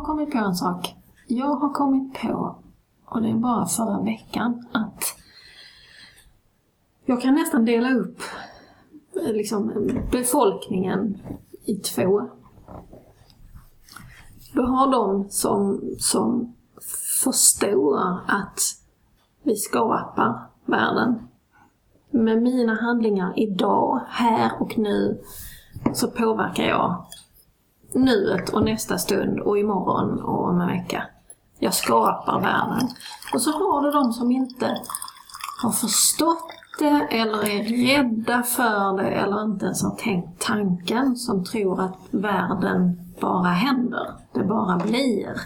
har kommit på en sak. Jag har kommit på, och det är bara förra veckan, att jag kan nästan dela upp eh, liksom, befolkningen i två. Du har de som, som förstår att vi skapar världen. Med mina handlingar idag, här och nu, så påverkar jag nuet och nästa stund och imorgon och om en vecka. Jag skapar världen. Och så har du de som inte har förstått det eller är rädda för det eller inte ens har tänkt tanken som tror att världen bara händer. Det bara blir.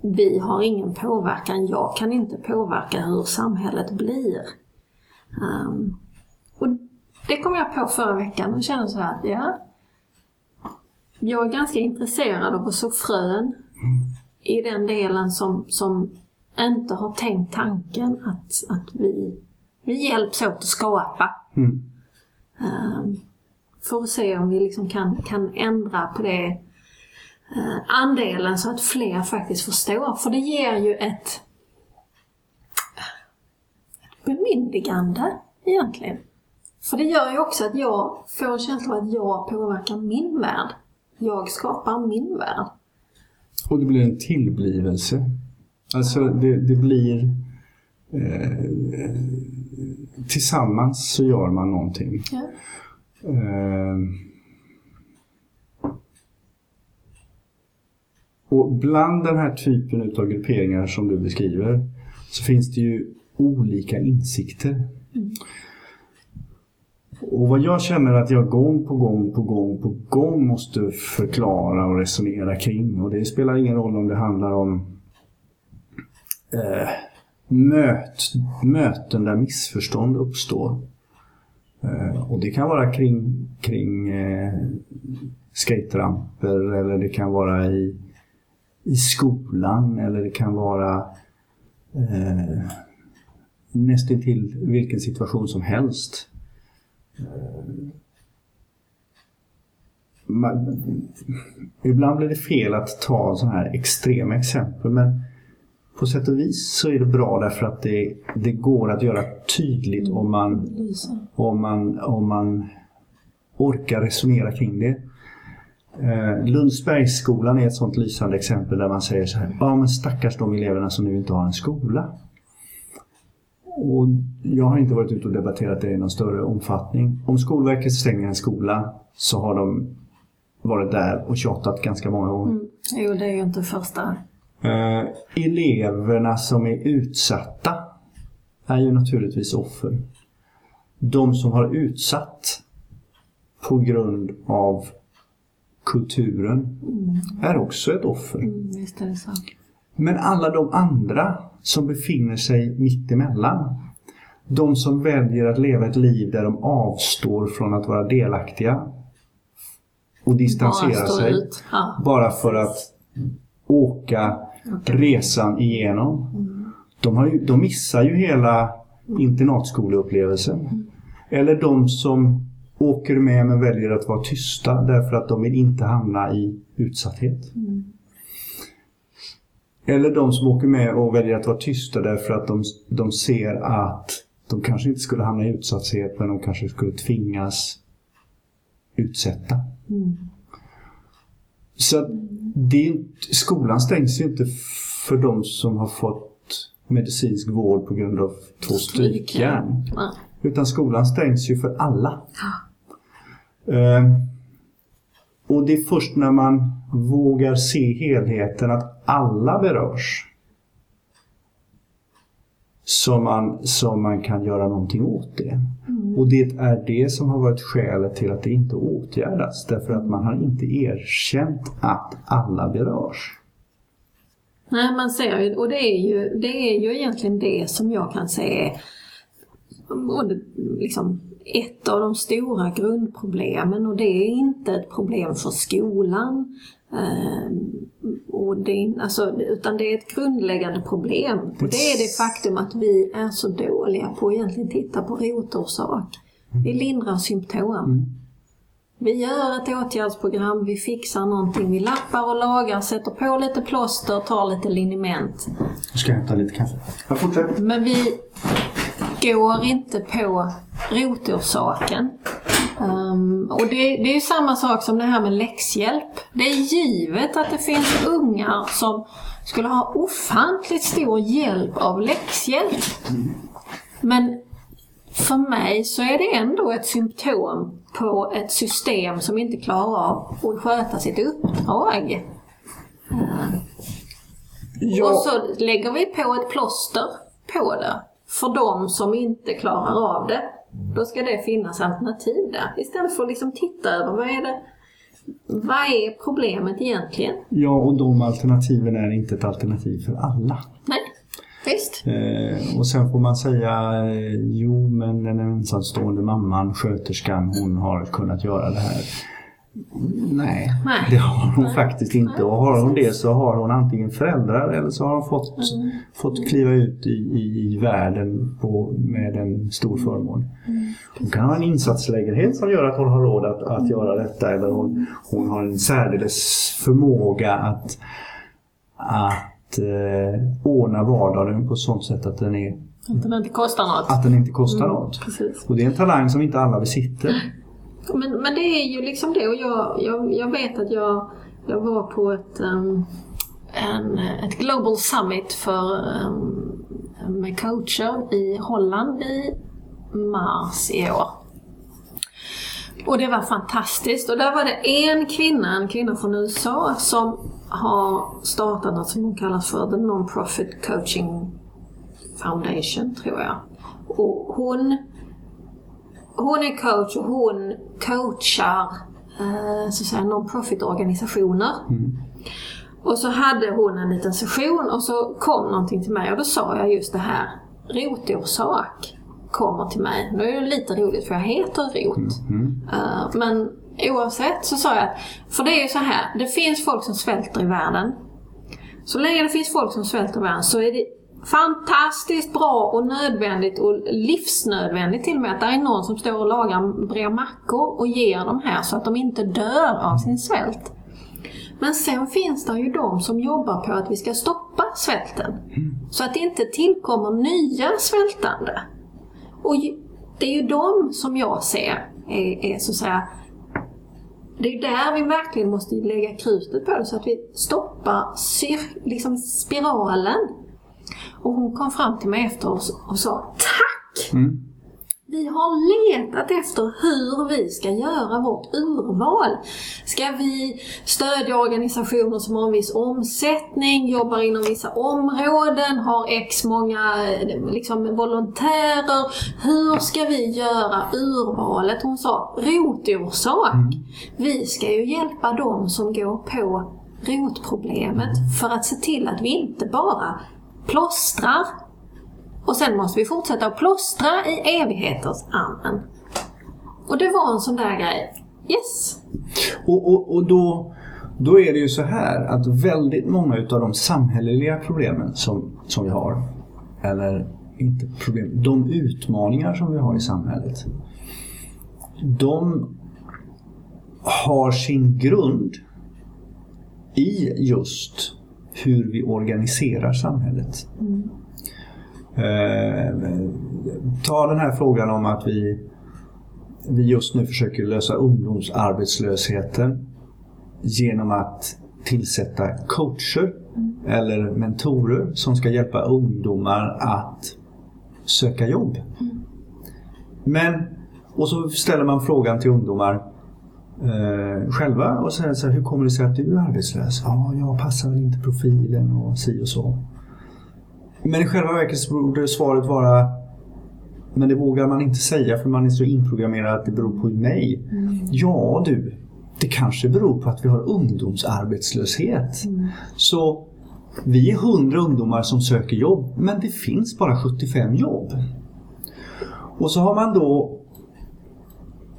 Vi har ingen påverkan. Jag kan inte påverka hur samhället blir. Um, och det kom jag på förra veckan och kände så här att ja, jag är ganska intresserad av att så frön i den delen som, som inte har tänkt tanken att, att vi, vi hjälps åt att skapa. Mm. Um, för att se om vi liksom kan, kan ändra på det uh, andelen så att fler faktiskt förstår. För det ger ju ett, ett bemyndigande egentligen. För det gör ju också att jag får en känsla av att jag påverkar min värld. Jag skapar min värld. Och det blir en tillblivelse. Alltså det, det blir eh, Tillsammans så gör man någonting. Ja. Eh, och bland den här typen av grupperingar som du beskriver så finns det ju olika insikter. Mm. Och vad jag känner att jag gång på gång på gång på gång måste förklara och resonera kring. Och det spelar ingen roll om det handlar om eh, möt, möten där missförstånd uppstår. Eh, och det kan vara kring, kring eh, skateramper eller det kan vara i, i skolan eller det kan vara eh, nästintill vilken situation som helst. Man, ibland blir det fel att ta sådana här extrema exempel men på sätt och vis så är det bra därför att det, det går att göra tydligt om man, om, man, om man orkar resonera kring det. Eh, Lundsbergsskolan är ett sådant lysande exempel där man säger så här, ja men stackars de eleverna som nu inte har en skola. Och jag har inte varit ute och debatterat det i någon större omfattning. Om Skolverket stänger en skola så har de varit där och tjatat ganska många gånger. Mm. Jo, det är ju inte första. Eh, eleverna som är utsatta är ju naturligtvis offer. De som har utsatt på grund av kulturen mm. är också ett offer. Mm, visst är det så. Men alla de andra som befinner sig mitt emellan. De som väljer att leva ett liv där de avstår från att vara delaktiga och distansera sig. Ja. Bara för att åka okay. resan igenom. Mm. De, ju, de missar ju hela internatskoleupplevelsen. Mm. Eller de som åker med men väljer att vara tysta därför att de vill inte hamna i utsatthet. Mm. Eller de som åker med och väljer att vara tysta därför att de, de ser att de kanske inte skulle hamna i utsatthet men de kanske skulle tvingas utsätta. Mm. Så det, skolan stängs ju inte för de som har fått medicinsk vård på grund av två strykjärn. Utan skolan stängs ju för alla. Ja. Och det är först när man vågar se helheten, att alla berörs, som man, som man kan göra någonting åt det. Mm. Och det är det som har varit skälet till att det inte åtgärdas. Därför att man har inte erkänt att alla berörs. Nej, man ser ju, och det är ju, det är ju egentligen det som jag kan se både liksom ett av de stora grundproblemen och det är inte ett problem för skolan. Eh, och det, alltså, utan det är ett grundläggande problem. Och det är det faktum att vi är så dåliga på att egentligen titta på rotorsak. Vi lindrar symptom. Mm. Vi gör ett åtgärdsprogram, vi fixar någonting, vi lappar och lagar, sätter på lite plåster, tar lite liniment. Nu ska jag hämta lite kaffe. Jag fortsätter. Men vi går inte på rotorsaken. Um, och det, det är ju samma sak som det här med läxhjälp. Det är givet att det finns ungar som skulle ha ofantligt stor hjälp av läxhjälp. Men för mig så är det ändå ett symptom på ett system som inte klarar av att sköta sitt uppdrag. Uh, Ja. och så lägger vi på ett plåster på det. För de som inte klarar av det. Då ska det finnas alternativ där. Istället för att liksom titta över vad är det vad är problemet egentligen? Ja, och de alternativen är inte ett alternativ för alla. Nej, visst. Eh, och sen får man säga, eh, jo men den ensamstående mamman, sköterskan, hon har kunnat göra det här. Nej, Nej. det har hon Nej. faktiskt inte. Och har hon det så har hon antingen föräldrar eller så har hon fått, Mm. fått kliva ut i, i, i världen på, med en stor förmån. Mm. Hon kan ha en insatslägenhet som gör att hon har råd att, att göra detta eller hon, hon har en särdeles förmåga att, att eh, ordna vardagen på ett sådant sätt att den, är, Att det inte kostar något. att den inte kostar något. Precis. Och det är en talang som inte alla besitter. Men, men det är ju liksom det och jag, jag, jag vet att jag, jag var på ett, um, en, ett Global Summit för, um, med coacher i Holland i mars i år. Och det var fantastiskt. Och där var det en kvinna, en kvinna från USA, som har startat något som hon kallar för The Non-Profit Coaching Foundation, tror jag. Och hon hon är coach och hon coachar eh, så säga non-profit-organisationer. Och så hade hon en liten session och så kom någonting till mig och då sa jag just det här. Rotorsak kommer till mig. Nu är det lite roligt för jag heter Rot. Eh, men oavsett så sa jag att, för det är ju så här, det finns folk som svälter i världen. Så länge det finns folk som svälter i världen så är det fantastiskt bra och nödvändigt och livsnödvändigt till och med att det är någon som står och lagar brer mackor och ger dem här så att de inte dör av sin svält. Men sen finns det ju de som jobbar på att vi ska stoppa svälten. Så att det inte tillkommer nya svältande. Och det är ju de som jag ser är, är så att säga det är där vi verkligen måste lägga krutet på det så att vi stoppar liksom spiralen. Och hon kom fram till mig efter och, och sa Tack! Mm. Vi har letat efter hur vi ska göra vårt urval. Ska vi stödja organisationer som har en viss omsättning, jobbar inom vissa områden, har x många liksom, volontärer. Hur ska vi göra urvalet? Hon sa rotorsak. Vi ska ju hjälpa dem som går på rotproblemet för att se till att vi inte bara plåstrar och sen måste vi fortsätta att plåstra i evigheters amen. Och det var en sån där grej. Yes! Och, och, och då, då är det ju så här att väldigt många utav de samhälleliga problemen som, som vi har, eller inte problem, de utmaningar som vi har i samhället. De har sin grund i just hur vi organiserar samhället. Eh, ta den här frågan om att vi, vi just nu försöker lösa ungdomsarbetslösheten genom att tillsätta coacher eller mentorer som ska hjälpa ungdomar att söka jobb. Men, och så ställer man frågan till ungdomar eh, själva och säger så här, hur kommer det sig att du är arbetslös? Ja, jag passar väl inte profilen och si och så. Men i själva verket så borde svaret vara men det vågar man inte säga för man är så inprogrammerad att det beror på mig. Ja du, det kanske beror på att vi har ungdomsarbetslöshet. Så vi är 100 ungdomar som söker jobb men det finns bara 75 jobb. Och så har man då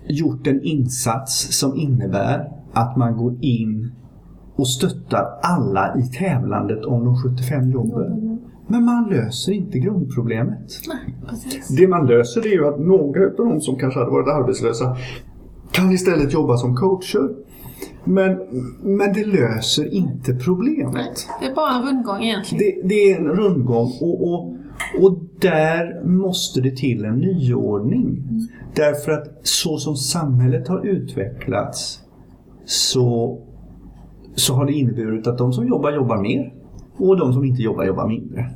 gjort en insats som innebär att man går in och stöttar alla i tävlandet om de 75 jobben. Men man löser inte grundproblemet. Precis. Det man löser är ju att några av de som kanske hade varit arbetslösa kan istället jobba som coacher. Men, men det löser inte problemet. Det är bara en rundgång egentligen. Det, det är en rundgång och, och, och där måste det till en nyordning. Därför att så som samhället har utvecklats så, så har det inneburit att de som jobbar, jobbar mer och de som inte jobbar, jobbar mindre.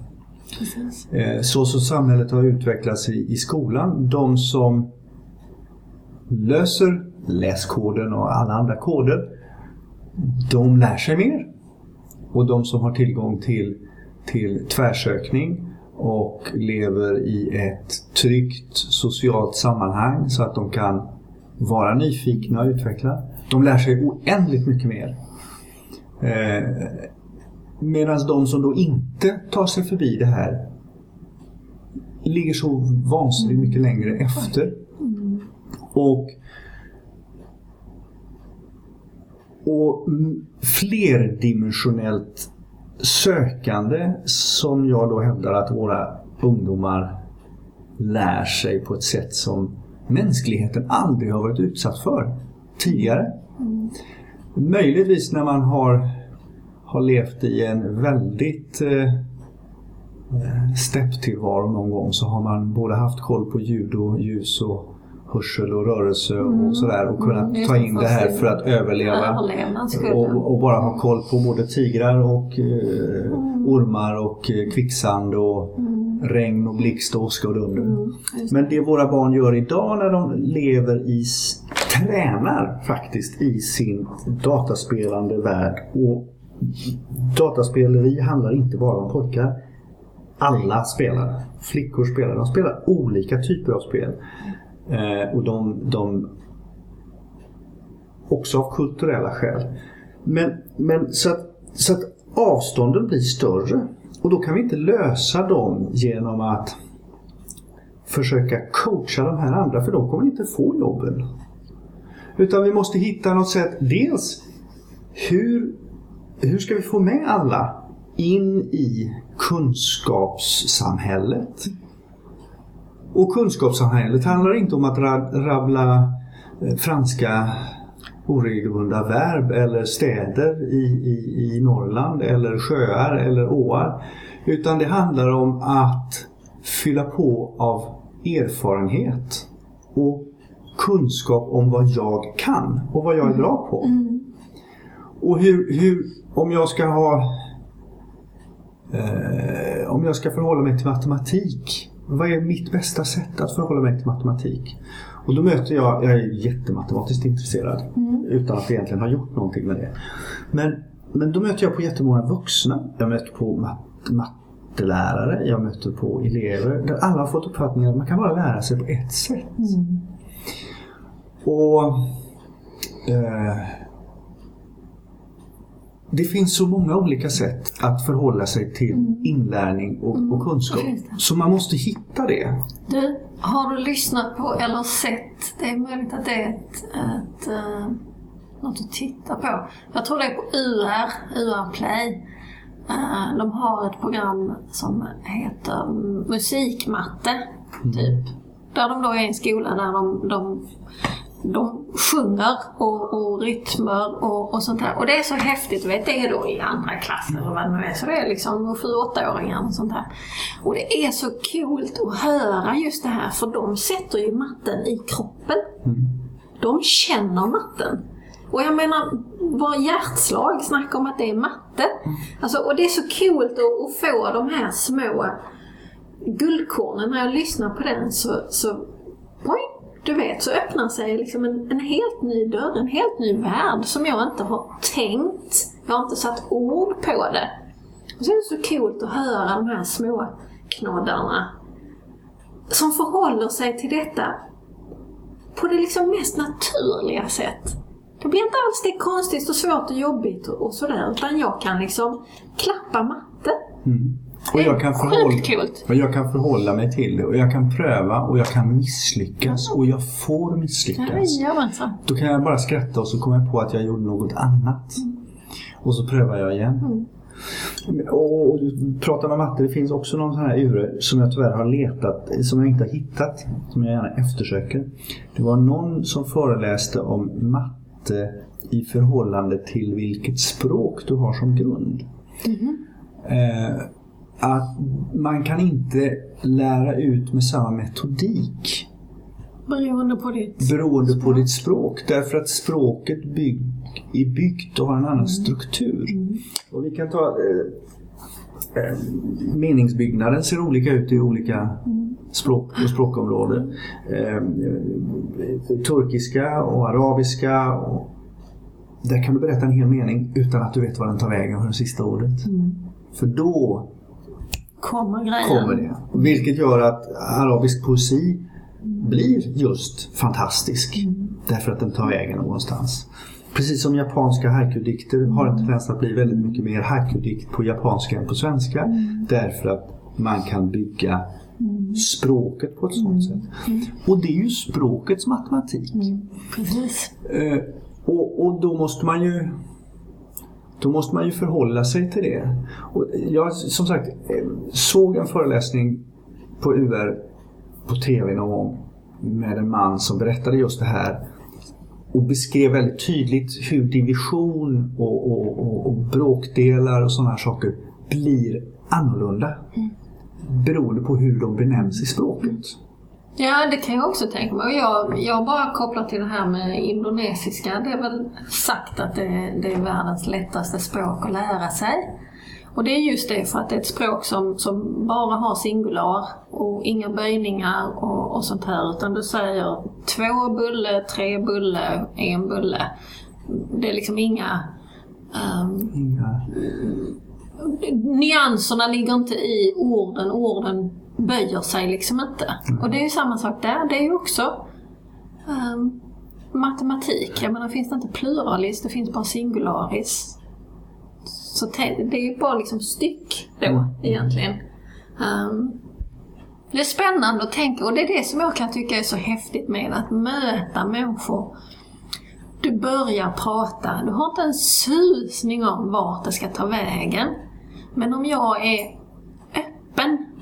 Precis. Eh, Så som samhället har utvecklats i, i skolan, de som löser läskoden och alla andra koder, de lär sig mer. Och de som har tillgång till, till tvärsökning och lever i ett tryggt socialt sammanhang så att de kan vara nyfikna och utveckla. De lär sig oändligt mycket mer. Eh, Medan de som då inte tar sig förbi det här ligger så vansinnigt mycket längre efter. Och, och flerdimensionellt sökande som jag då hävdar att våra ungdomar lär sig på ett sätt som mänskligheten aldrig har varit utsatt för tidigare. Möjligtvis när man har, har levt i en väldigt eh, stepptillvaro någon gång så har man både haft koll på ljud och ljus och hörsel och rörelse och sådär och kunnat Mm, ta in det här för att överleva. Och, och bara ha koll på både tigrar och eh, ormar och eh, kvicksand och regn och blixt och åska och dunder. Mm, Men det våra barn gör idag när de lever i, tränar faktiskt i sin dataspelande värld. Och dataspeleri handlar inte bara om pojkar. Alla spelar. Flickor spelar. De spelar olika typer av spel. Eh, och de, de också av kulturella skäl. Men, men så, att, så att avstånden blir större. Och då kan vi inte lösa dem genom att försöka coacha de här andra för de kommer inte få jobben. Utan vi måste hitta något sätt. Dels hur, hur ska vi få med alla in i kunskapssamhället? Och kunskapssamhället handlar inte om att ra- rabbla eh, franska oregelbundna verb eller städer i, i, i Norrland eller sjöar eller åar. Utan det handlar om att fylla på av erfarenhet och kunskap om vad jag kan och vad jag är bra på. Och hur, hur, om jag ska ha eh, om jag ska förhålla mig till matematik. Vad är mitt bästa sätt att förhålla mig till matematik? Och då möter jag, jag är jättematematiskt intresserad utan att egentligen ha gjort någonting med det. Men, men då möter jag på jättemånga vuxna. Jag möter på mat, mattelärare, jag möter på elever där alla har fått uppfattningen att man kan bara lära sig på ett sätt. Och eh, det finns så många olika sätt att förhålla sig till inlärning och, och kunskap. Så man måste hitta det. Du, har du lyssnat på eller sett, det är möjligt att det är ett, ett, eh, något att titta på. Jag tror det är på UR, UR Play. Eh, de har ett program som heter Musikmatte, typ. Där de då är i en skola där de, de, de sjunger och, och rytmer och, och sånt där. Och det är så häftigt, vet, det är då i andra klass eller vad det nu är. Så det är liksom sju, åttaåringar och sånt där. Och det är så coolt att höra just det här, för de sätter ju matten i kroppen. De känner matten. Och jag menar, bara hjärtslag, snacka om att det är matte. Alltså, och det är så coolt att, att få de här små guldkornen. När jag lyssnar på den så, så oj, du vet, så öppnar sig liksom en, en helt ny dörr, en helt ny värld som jag inte har tänkt. Jag har inte satt ord på det. Och så är det så coolt att höra de här små knoddarna som förhåller sig till detta på det liksom mest naturliga sätt. Det blir inte alls det konstigt och svårt och jobbigt och, och sådär, utan jag kan liksom klappa matte. Mm. Och jag kan, förhålla, och jag kan förhålla mig till det och jag kan pröva och jag kan misslyckas och jag får misslyckas. Då kan jag bara skratta och så kommer jag på att jag gjorde något annat. Och så prövar jag igen. Och pratar om matte, det finns också någon sån här ure som jag tyvärr har letat, som jag inte har hittat, som jag gärna eftersöker. Det var någon som föreläste om matte i förhållande till vilket språk du har som grund. Mm. Eh, att man kan inte lära ut med samma metodik Beroende på ditt Beroende språk. på ditt språk. Därför att språket bygg, är byggt och har en annan mm. struktur. Mm. Och vi kan ta eh, eh, Meningsbyggnaden ser olika ut i olika mm. språk och språkområden. Eh, turkiska och arabiska. Och där kan du berätta en hel mening utan att du vet vad den tar vägen för det sista ordet. Mm. För då kommer, grejen. kommer det. Vilket gör att arabisk poesi blir just fantastisk. Mm. Därför att den tar vägen någonstans. Precis som japanska haiku-dikter har en tendens att bli väldigt mycket mer haiku-dikt på japanska än på svenska. Mm. Därför att man kan bygga mm. språket på ett sådant mm. sätt. Mm. Och det är ju språkets matematik. Mm. Precis. Eh, och, och då måste man ju då måste man ju förhålla sig till det. Och jag som sagt eh, såg en föreläsning på UR på TV någon gång med en man som berättade just det här och beskrev väldigt tydligt hur division och, och, och, och bråkdelar och sådana här saker blir annorlunda. Mm. Beroende på hur de benämns i språket. Ja, det kan jag också tänka mig. Jag, jag bara kopplar till det här med indonesiska. Det är väl sagt att det, det är världens lättaste språk att lära sig. Och det är just det för att det är ett språk som, som bara har singular och inga böjningar och, och sånt här. Utan du säger två bulle, tre bulle, en bulle. Det är liksom inga... Um, inga. Nyanserna ligger inte i orden. Orden böjer sig liksom inte. Mm. Och det är ju samma sak där. Det är ju också um, matematik. Jag menar, finns det inte pluralis, det finns bara singularis. Så det är ju bara liksom styck då mm. egentligen. Um, det är spännande att tänka och det är det som jag kan tycka är så häftigt med att möta människor. Du börjar prata, du har inte en susning om vart det ska ta vägen. Men om jag är öppen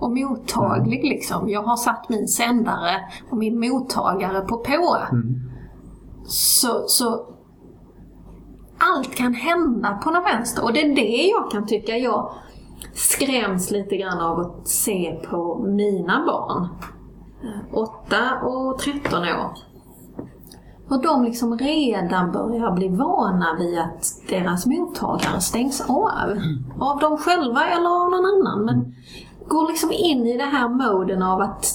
och mottaglig liksom. Jag har satt min sändare och min mottagare på på. Mm. Så, så allt kan hända på något vänster. Och det är det jag kan tycka jag skräms lite grann av att se på mina barn. 8 och 13 år. Hur de liksom redan börjar bli vana vid att deras mottagare stängs av. Av dem själva eller av någon annan. Men går liksom in i det här moden av att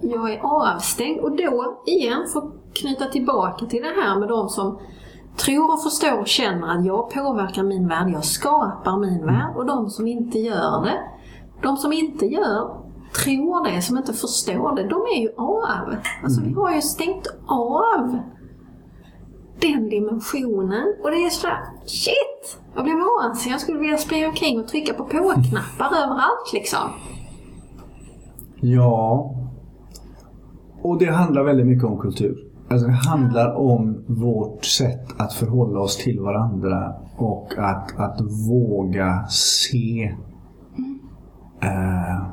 jag är avstängd. Och då igen, att knyta tillbaka till det här med de som tror och förstår och känner att jag påverkar min värld, jag skapar min värld. Och de som inte gör det, de som inte gör, tror det, som inte förstår det, de är ju av. Alltså vi har ju stängt av den dimensionen. Och det är sådär, shit! Jag blir vansinnig. Jag skulle vilja springa omkring och trycka på på-knappar överallt liksom. Ja. Och det handlar väldigt mycket om kultur. Alltså det handlar om vårt sätt att förhålla oss till varandra och att, att våga se eh,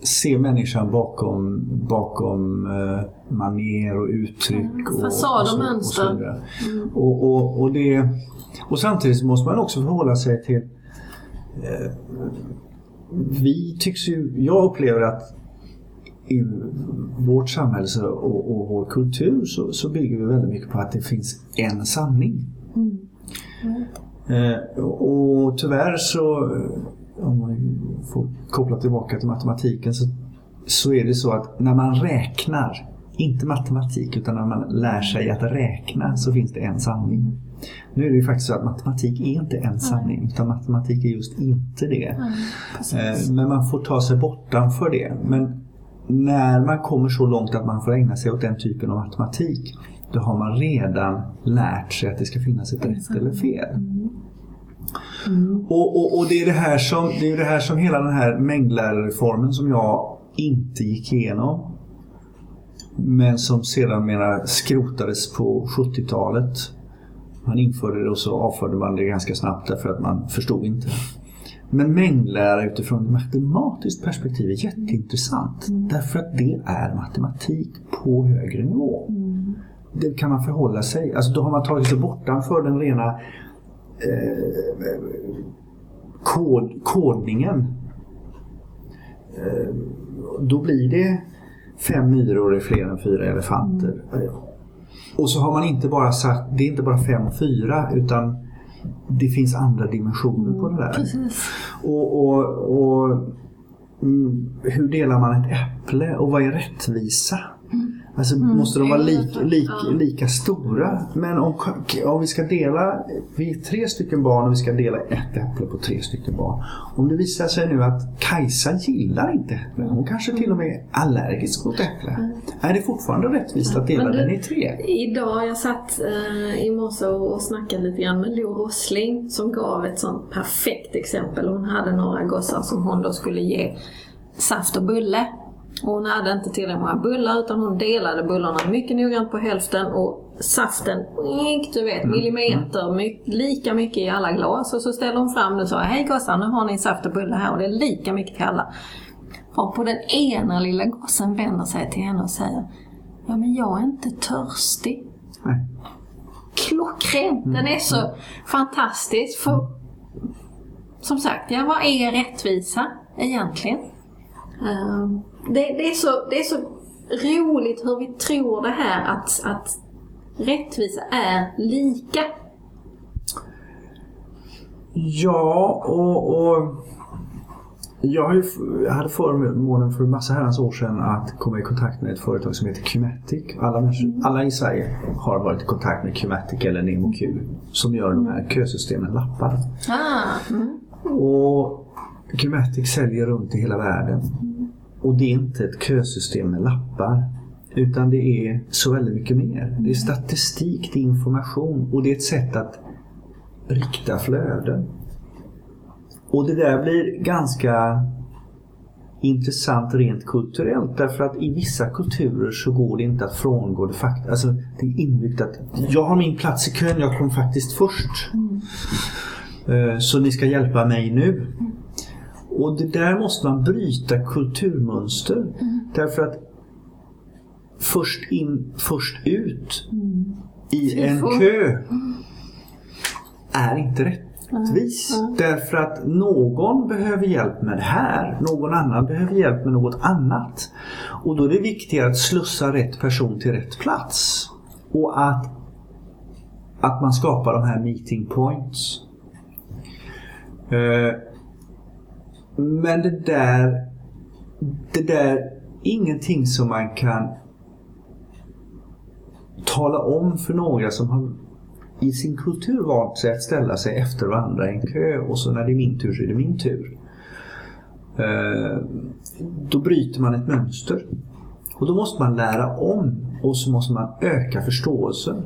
se människan bakom, bakom eh, maner och uttryck. Och, Fasad och, och, mönster. Och, mm. och, och, och, det, och samtidigt måste man också förhålla sig till eh, vi tycks ju, jag upplever att i vårt samhälle och, och vår kultur så, så, bygger vi väldigt mycket på att det finns en sanning. Mm. Mm. Eh, och tyvärr så, om man får koppla tillbaka till matematiken, så, så är det så att när man räknar, inte matematik, utan när man lär sig att räkna så finns det en sanning. Nu är det ju faktiskt så att matematik är inte en sanning, utan matematik är just inte det. Eh, men man får ta sig bortanför det. Men när man kommer så långt att man får ägna sig åt den typen av matematik då har man redan lärt sig att det ska finnas ett rätt eller fel. Mm. Och, och, och, det är det här som, det är det här som hela den här mängdlärarreformen som jag inte gick igenom men som sedan mera skrotades på 70-talet Man införde det och så avförde man det ganska snabbt därför att man förstod inte. Men mängdlära utifrån ett matematiskt perspektiv är jätteintressant. Mm. Därför att det är matematik på högre nivå. Mm. Det kan man förhålla sig. Alltså då har man tagit sig bortanför den rena eh, kod, kodningen. Eh, då blir det fem myror är fler än fyra elefanter. Och så har man inte bara sagt, det är inte bara fem och fyra utan det finns andra dimensioner på det där. Precis. Och, och, och mm, hur delar man ett äpple och vad är rättvisa? Alltså måste de vara lika, lika, lika stora? Men om, om vi ska dela, vi är tre stycken barn och vi ska dela ett äpple på tre stycken barn. Om det visar sig nu att Kajsa gillar inte äpplen, hon kanske till och med är allergisk mot äpple. Är det fortfarande rättvist att dela du- den i tre? Idag, jag satt eh, i morse och, och snackade lite grann med Lo Rossling som gav ett sånt perfekt exempel. Hon hade några gossar som hon då skulle ge saft och bulle. Och hon hade inte tillräckligt många bullar utan hon delade bullarna mycket noggrant på hälften och saften, du vet, millimeter, my, lika mycket i alla glas. Och så ställde hon fram det och sa Hej gossar, nu har ni saft och bulle här och det är lika mycket till alla. Och på den ena lilla gossen vänder sig till henne och säger Ja men jag är inte törstig. Nej. Klockren! Den är så fantastisk. För, som sagt, ja, vad är rättvisa egentligen? Ehm, det, det, är så, det är så roligt hur vi tror det här att, att rättvisa är lika. Ja, och, och jag hade förmånen för en massa herrans år sedan att komma i kontakt med ett företag som heter Qmatic. Alla, människor, alla i Sverige har varit i kontakt med Qmatic eller NemoQ som gör de här kösystemen lappar. Ah, mm. Och Qmatic säljer runt i hela världen. Och det är inte ett kösystem med lappar. Utan det är så väldigt mycket mer. Det är statistik, det är information och det är ett sätt att rikta flöden. Och det där blir ganska intressant rent kulturellt därför att i vissa kulturer så går det inte att frångå det faktum. Alltså det är inbyggt att jag har min plats i kön, jag kom faktiskt först. Eh, Så ni ska hjälpa mig nu. Och det där måste man bryta kulturmönster. Därför att först in, först ut i en kö är inte rättvis. Därför att någon behöver hjälp med det här, någon annan behöver hjälp med något annat. Och då är det viktigare att slussa rätt person till rätt plats. Och att, att man skapar de här meeting points. Eh, Men det där, det där är ingenting som man kan tala om för några som har i sin kultur vant sig att ställa sig efter varandra i en kö och så när det är min tur så är det min tur. Eh, Då bryter man ett mönster. Och då måste man lära om och så måste man öka förståelsen.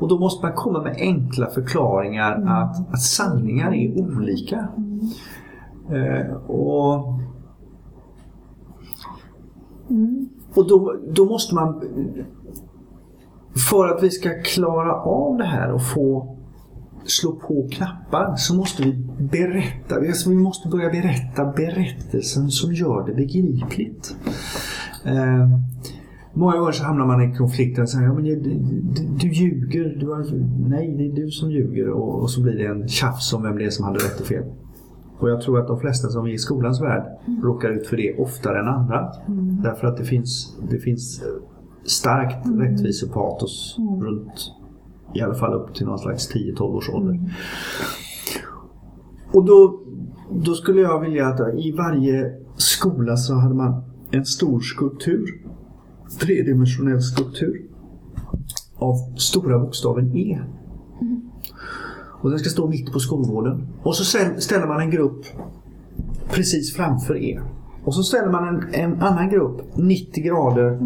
Och då måste man komma med enkla förklaringar att, att sanningar är olika. Eh, och och då, då måste man för att vi ska klara av det här och få slå på knappar så måste vi berätta. Alltså vi måste börja berätta berättelsen som gör det begripligt. Eh, många gånger så hamnar man i konflikten och säger ja, men du, du, du ljuger. Du har, nej, det är du som ljuger. Och, och så blir det en tjafs om vem det är som hade rätt och fel. Och jag tror att de flesta som är i skolans värld råkar ut för det oftare än andra. Därför att det finns, det finns eh, starkt rättvisepatos runt i alla fall upp till någon slags 10-12 års ålder. Och då, då skulle jag vilja att i varje skola så hade man en stor skulptur. Tredimensionell skulptur. Av stora bokstaven E. Och den ska stå mitt på skolgården. Och så ställ- ställer man en grupp precis framför E. Och så ställer man en, en annan grupp 90 grader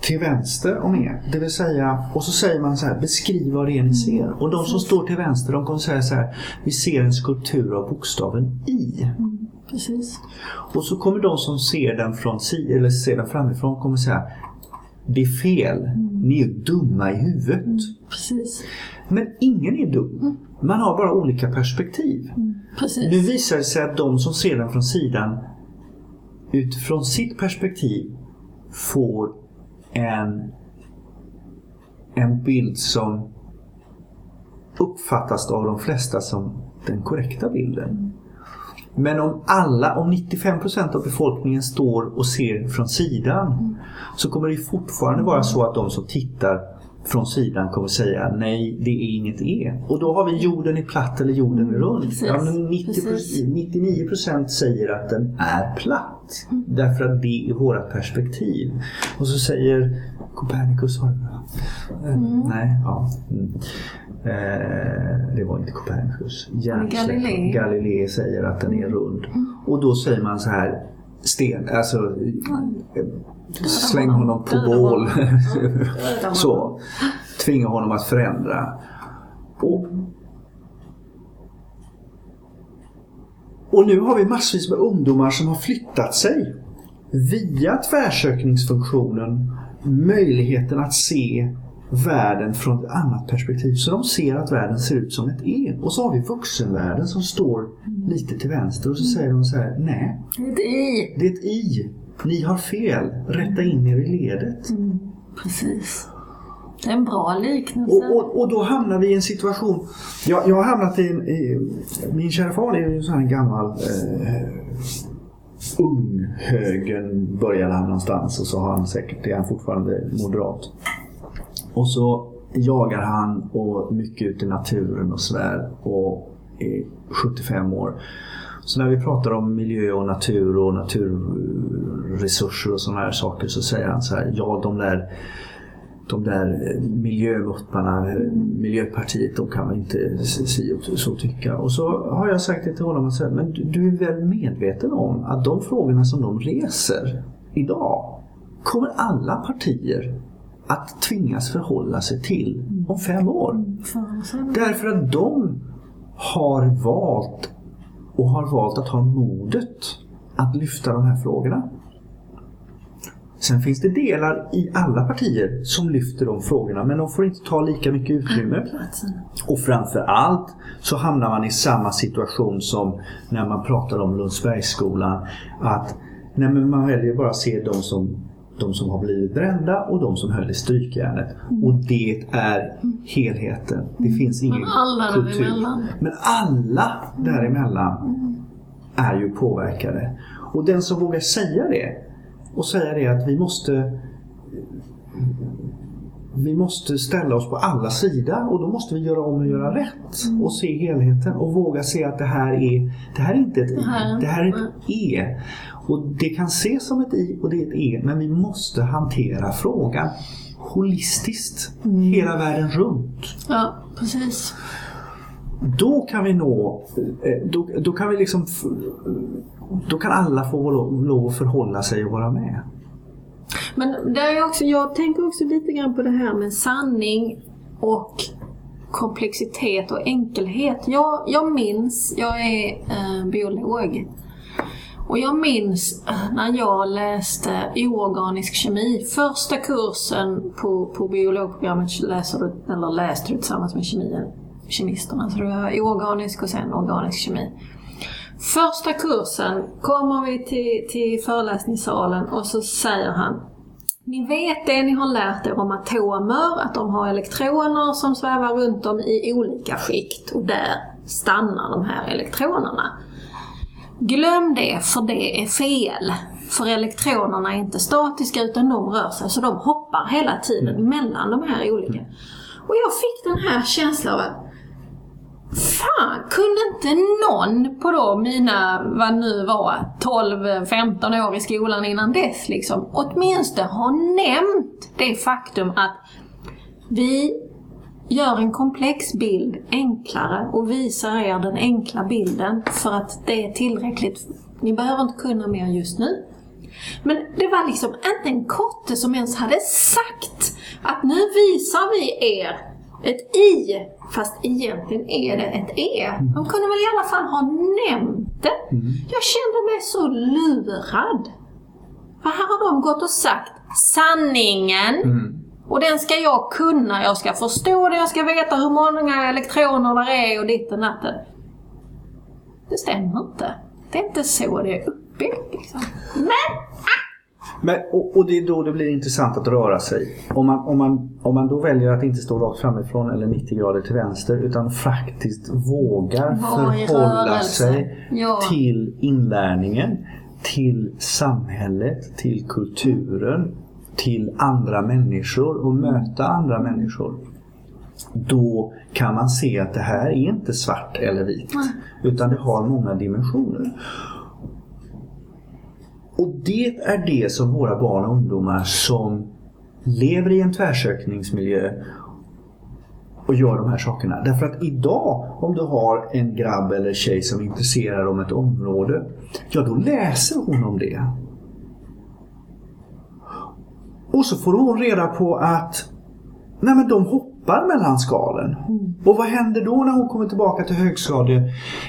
till vänster om er. Det vill säga, och så säger man så här, beskriv vad det är ni ser. Och de som står till vänster de kommer säga så här, vi ser en skulptur av bokstaven I. Precis. Och så kommer de som ser den från eller ser den framifrån kommer säga, det är fel, ni är dumma i huvudet. Precis. Men ingen är dum. Man har bara olika perspektiv. Precis. Nu visar det sig att de som ser den från sidan utifrån sitt perspektiv får en, en bild som uppfattas av de flesta som den korrekta bilden. Men om alla, om 95% av befolkningen står och ser från sidan så kommer det fortfarande vara så att de som tittar från sidan kommer säga nej, det är inget E. Och då har vi jorden är platt eller jorden är rund. precis. Ja, men 90, Precis. 99% säger att den är platt. Därför att det är vårt perspektiv. Och så säger Copernicus, var det? Eh, Nej, ja. Mm. Eh, det var inte Copernicus. Galilei. Galilei säger att den är rund. Och då säger man så här sten, alltså släng honom på bål. så. Tvinga honom att förändra. Och, och nu har vi massvis med ungdomar som har flyttat sig via tvärsökningsfunktionen möjligheten att se världen från ett annat perspektiv. Så de ser att världen ser ut som ett E. Och så har vi vuxenvärlden som står lite till vänster och så säger de så här, nej, Ett i. det är ett I. Ni har fel. Rätta in er i ledet. Precis. Det är en bra liknelse. Och, och, och då hamnar vi i en situation. Jag, jag har hamnat i, en, i Min kära far är ju en sån här gammal eh, ung högern började han någonstans och så har han säkert, det är han fortfarande moderat. Och så jagar han och mycket ute i naturen och sådär och är 75 år. Så när vi pratar om miljö och natur och naturresurser och sådana här saker så säger han så här, ja de där de där miljömuttarna, Miljöpartiet, de kan man inte si och så tycka. Och så har jag sagt det till honom, att men du är väl medveten om att de frågorna som de reser idag kommer alla partier att tvingas förhålla sig till om fem år. Därför att de har valt och har valt att ha modet att lyfta de här frågorna. Sen finns det delar i alla partier som lyfter de frågorna men de får inte ta lika mycket utrymme. Och framför allt så hamnar man i samma situation som när man pratar om Lundsbergsskolan. Att nej man väljer bara att se de som, de som har blivit brända och de som höll i strykjärnet. Och det är helheten. Det finns ingen Men alla kultur. däremellan. Men alla däremellan är ju påverkade. Och den som vågar säga det och säga det att vi måste vi måste ställa oss på alla sidor och då måste vi göra om och göra rätt och se helheten och våga se att det här är det här är inte ett I, det här är ett E. Och det kan ses som ett I och det är ett E men vi måste hantera frågan holistiskt, hela världen runt. Ja, precis. Då kan vi nå, eh, då, då kan vi liksom då kan alla få lov, lov att förhålla sig och vara med. Men det är också, jag tänker också lite grann på det här med sanning och komplexitet och enkelhet. Jag, jag minns, jag är eh, biolog, och jag minns när jag läste oorganisk kemi. Första kursen på, på biologprogrammet läser du, eller läste du tillsammans med kemi, kemisterna. Så det var oorganisk och sen organisk kemi. Första kursen kommer vi till, till föreläsningssalen och så säger han ni vet det ni har lärt er om atomer, att de har elektroner som svävar runt dem i olika skikt och där stannar de här elektronerna. Glöm det, för det är fel. För elektronerna är inte statiska utan de rör sig, så de hoppar hela tiden mellan de här olika. Och jag fick den här känslan av att Fan, kunde inte någon på då mina, vad nu var, 12-15 år i skolan innan dess liksom, åtminstone ha nämnt det faktum att vi gör en komplex bild enklare och visar er den enkla bilden för att det är tillräckligt. Ni behöver inte kunna mer just nu. Men det var liksom inte en kotte som ens hade sagt att nu visar vi er ett i, fast egentligen är det ett e. De kunde väl i alla fall ha nämnt det. Jag kände mig så lurad. För här har de gått och sagt sanningen Och den ska jag kunna, jag ska förstå det, jag ska veta hur många elektroner det är och ditt och natten. Det stämmer inte. Det är inte så det är uppbyggt. Liksom. Men Men, och, och det är då det blir intressant att röra sig. Om man, om, man, om man då väljer att inte stå rakt framifrån eller 90 grader till vänster utan faktiskt vågar förhålla sig Ja. till inlärningen, till samhället, till kulturen, till andra människor och möta andra människor. Då kan man se att det här är inte svart eller vitt. Utan det har många dimensioner. Och det är det som våra barn och ungdomar som lever i en tvärsökningsmiljö och gör de här sakerna. Därför att idag om du har en grabb eller tjej som är intresserad om ett område, ja då läser hon om det. Och så får hon reda på att nej men de hoppar mellan skalen. Och vad händer då när hon kommer tillbaka till högstadie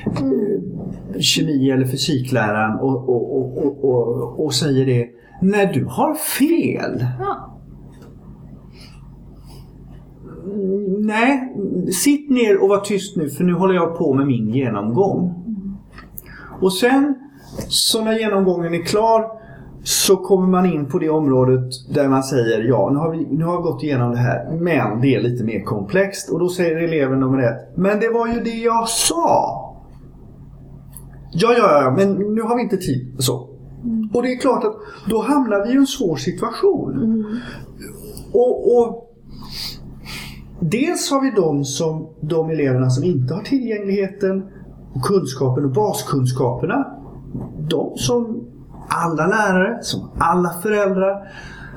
eh, kemi eller fysikläraren och, och, och, och, och, och säger det. Nej, du har fel. ja, Nej, sitt ner och var tyst nu för nu håller jag på med min genomgång. Och sen, så när genomgången är klar så kommer man in på det området där man säger ja, nu har vi, nu har vi gått igenom det här, men det är lite mer komplext. Och då säger eleven nummer ett, men det var ju det jag sa. Ja, ja, ja, men nu har vi inte tid. Så. Och det är klart att då hamnar vi i en svår situation. Och, och Dels har vi de, som, de eleverna som inte har tillgängligheten och kunskapen och baskunskaperna. De som alla lärare, som alla föräldrar,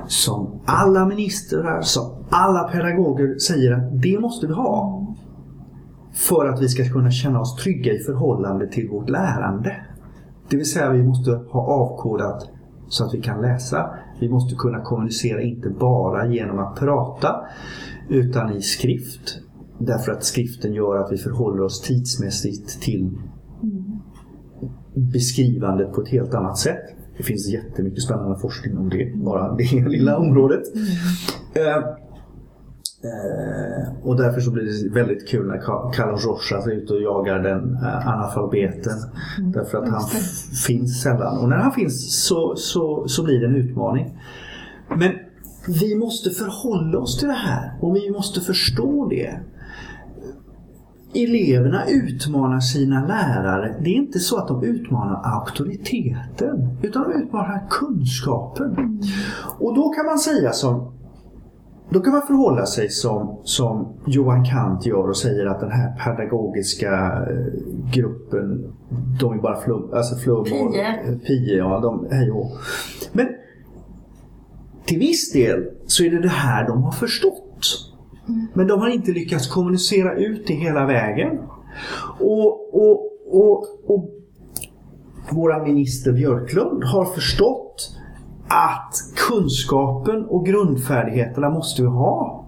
som alla ministrar, som alla pedagoger säger att det måste vi ha. För att vi ska kunna känna oss trygga i förhållande till vårt lärande. Det vill säga vi måste ha avkodat så att vi kan läsa. Vi måste kunna kommunicera inte bara genom att prata utan i skrift. Därför att skriften gör att vi förhåller oss tidsmässigt till beskrivandet på ett helt annat sätt. Det finns jättemycket spännande forskning om det, bara det lilla området. Eh, eh, och därför så blir det väldigt kul när Carlos Rojas är ute och jagar den eh, analfabeten. Därför att han finns sällan. Och när han finns så, så, så blir det en utmaning. Men vi måste förhålla oss till det här och vi måste förstå det. Eleverna utmanar sina lärare. Det är inte så att de utmanar auktoriteten utan de utmanar kunskapen. Och då kan man säga som då kan man förhålla sig som, som Johan Kant gör och säger att den här pedagogiska eh, gruppen, de är bara flum, alltså flum och Pie. ja, de, hej och. Men till viss del så är det det här de har förstått. Men de har inte lyckats kommunicera ut det hela vägen. Och, och, och, och våra minister Björklund har förstått att kunskapen och grundfärdigheterna måste vi ha.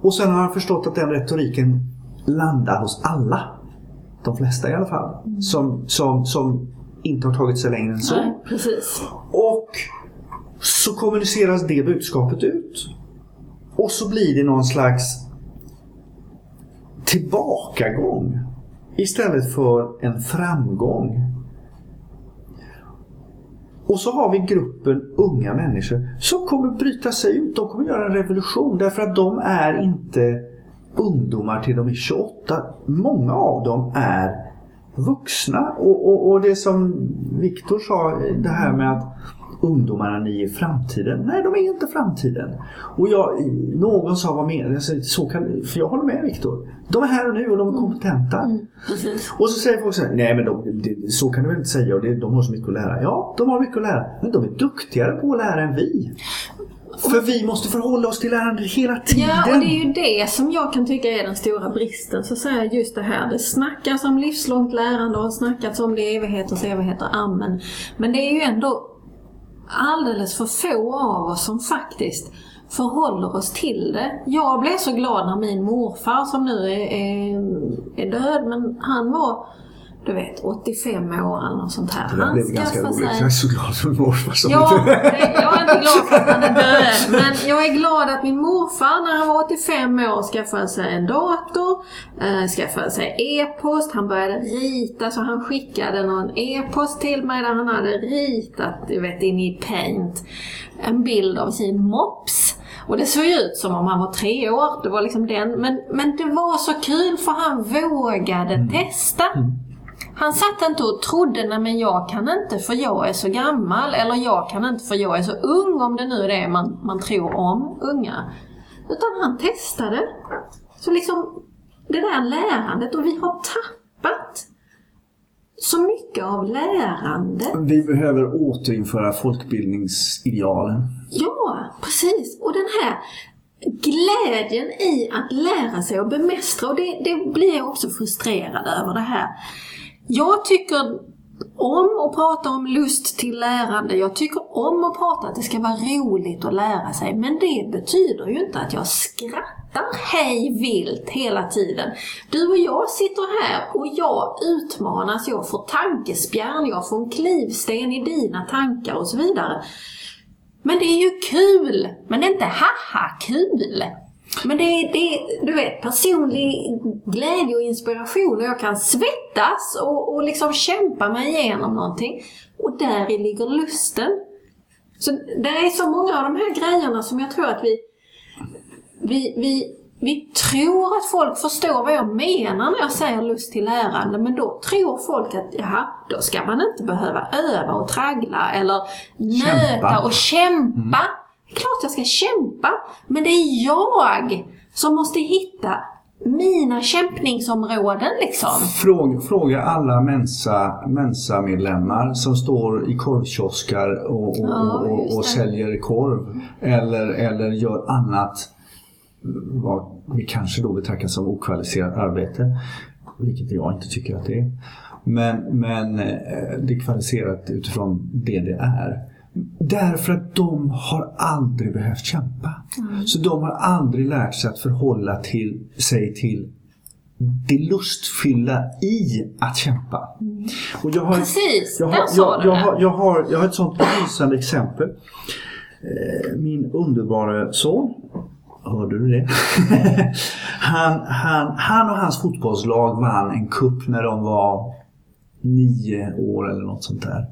Och sen har han förstått att den retoriken landar hos alla. De flesta i alla fall. Som, som, som inte har tagit sig längre än så. nej, precis. Och så kommuniceras det budskapet ut. Och så blir det någon slags tillbakagång istället för en framgång. Och så har vi gruppen unga människor som kommer bryta sig ut. De kommer göra en revolution därför att de är inte ungdomar till de är 28. Många av dem är vuxna. Och, och, och det som Viktor sa, det här med att ungdomarna ni är framtiden. Nej, de är inte framtiden. Och jag, någon sa vad menar du? Så kan, för jag håller med Viktor. De är här och nu och de är kompetenta. precis. Och så säger folk så här, nej men de, de, så kan du väl inte säga och det, de har så mycket att lära. Ja, de har mycket att lära. Men de är duktigare på att lära än vi. För vi måste förhålla oss till lärande hela tiden. Ja, och det är ju det som jag kan tycka är den stora bristen. Så säger jag just det här, det snackas om livslångt lärande och har snackats om det i evigheters evigheter, amen. Men det är ju ändå alldeles för få av oss som faktiskt förhåller oss till det. Jag blev så glad när min morfar, som nu är, är, är död, men han var du vet, 85 år eller något sånt här. Det där blev ganska roligt. Jag är så glad för morfar som ja, Jag är inte glad för att han är död. Men jag är glad att min morfar när han var 85 år skaffade sig en dator, äh, skaffade sig e-post, han började rita så han skickade någon e-post till mig där han hade ritat, du vet, in i Paint, en bild av sin mops. Och det såg ut som om han var tre år. Det var liksom den. Men, men det var så kul för han vågade mm. testa. Mm. Han satt inte och trodde, nej men jag kan inte för jag är så gammal, eller jag kan inte för jag är så ung, om det nu är det man, man tror om unga. Utan han testade. Så liksom, det där lärandet, och vi har tappat så mycket av lärande. Vi behöver återinföra folkbildningsidealen. Ja, precis. Och den här glädjen i att lära sig och bemästra, och det, det blir jag också frustrerad över det här. Jag tycker om att prata om lust till lärande. Jag tycker om att prata att det ska vara roligt att lära sig. Men det betyder ju inte att jag skrattar hej vilt hela tiden. Du och jag sitter här och jag utmanas, jag får tankespjärn, jag får en klivsten i dina tankar och så vidare. Men det är ju kul! Men det är inte haha-kul! Men det är, det du vet, personlig glädje och inspiration och jag kan svettas och, och liksom kämpa mig igenom någonting. Och där ligger lusten. Så det är så många av de här grejerna som jag tror att vi, vi, vi, vi tror att folk förstår vad jag menar när jag säger lust till lärande, men då tror folk att jaha, då ska man inte behöva öva och traggla eller nöta och kämpa. Mm. Klart jag ska kämpa, men det är jag som måste hitta mina kämpningsområden liksom. Fråga, fråga alla Mensa, Mensa-medlemmar som står i korvkioskar och, och, ja, och, och säljer korv eller, eller gör annat vad vi kanske då betraktar som okvalificerat arbete. Vilket jag inte tycker att det är. Men, men eh, det är kvalificerat utifrån det det är. Därför att de har aldrig behövt kämpa. Mm. Så de har aldrig lärt sig att förhålla till, sig till det lustfyllda i att kämpa. Mm. Och jag har, Precis, jag har, jag, jag, har, jag, har, jag har ett sånt lysande exempel. Eh, min underbara son, hörde du det? han, han, han och hans fotbollslag vann en kupp när de var nio år eller något sånt där.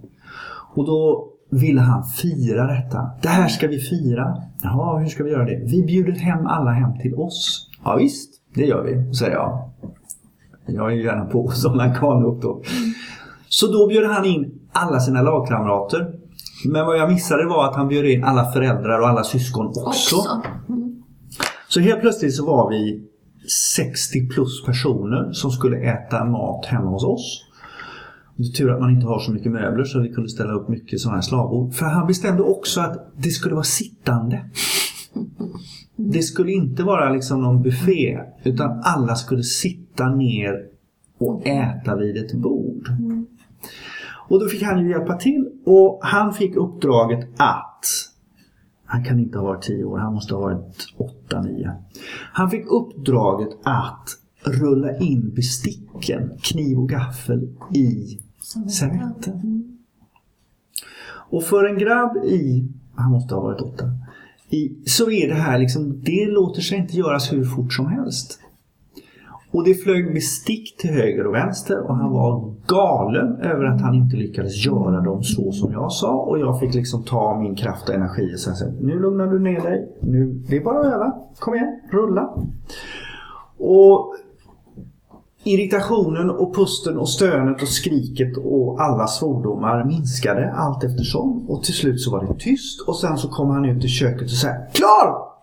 Och då ville han fira detta. Det här ska vi fira. Jaha, hur ska vi göra det? Vi bjuder hem alla hem till oss. Ja visst, det gör vi, säger jag. Jag är ju gärna på sådana kanupptåg. Så då bjöd han in alla sina lagkamrater. Men vad jag missade var att han bjöd in alla föräldrar och alla syskon också. också. Så helt plötsligt så var vi 60 plus personer som skulle äta mat hemma hos oss. Det är tur att man inte har så mycket möbler så vi kunde ställa upp mycket sådana här slagord. För han bestämde också att det skulle vara sittande. Det skulle inte vara liksom någon buffé utan alla skulle sitta ner och äta vid ett bord. Och då fick han ju hjälpa till och han fick uppdraget att han kan inte ha varit 10 år, han måste ha varit 8-9. Han fick uppdraget att rulla in besticken, kniv och gaffel i servetten. Och för en grabb i, han måste ha varit åtta, i, så är det här liksom, det låter sig inte göras hur fort som helst. Och det flög bestick till höger och vänster och han var galen över att han inte lyckades göra dem så som jag sa. Och jag fick liksom ta min kraft och energi och säga nu lugnar du ner dig. Nu, det är bara att öva. Kom igen, rulla. Och Irritationen och pusten och stönet och skriket och alla svordomar minskade allt eftersom. Och till slut så var det tyst och sen så kom han ut i köket och sa Klar!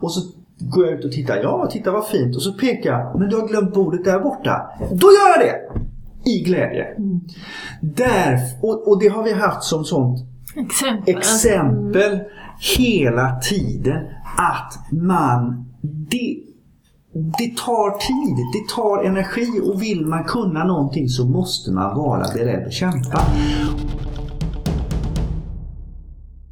Och så går jag ut och tittar. Ja, titta vad fint. Och så pekar jag. Men du har glömt bordet där borta. Då gör jag det! I glädje. Mm. Där, och, och, det har vi haft som sånt exempel, exempel mm. hela tiden. Att man... Det, det tar tid, det tar energi och vill man kunna någonting så måste man vara beredd att kämpa.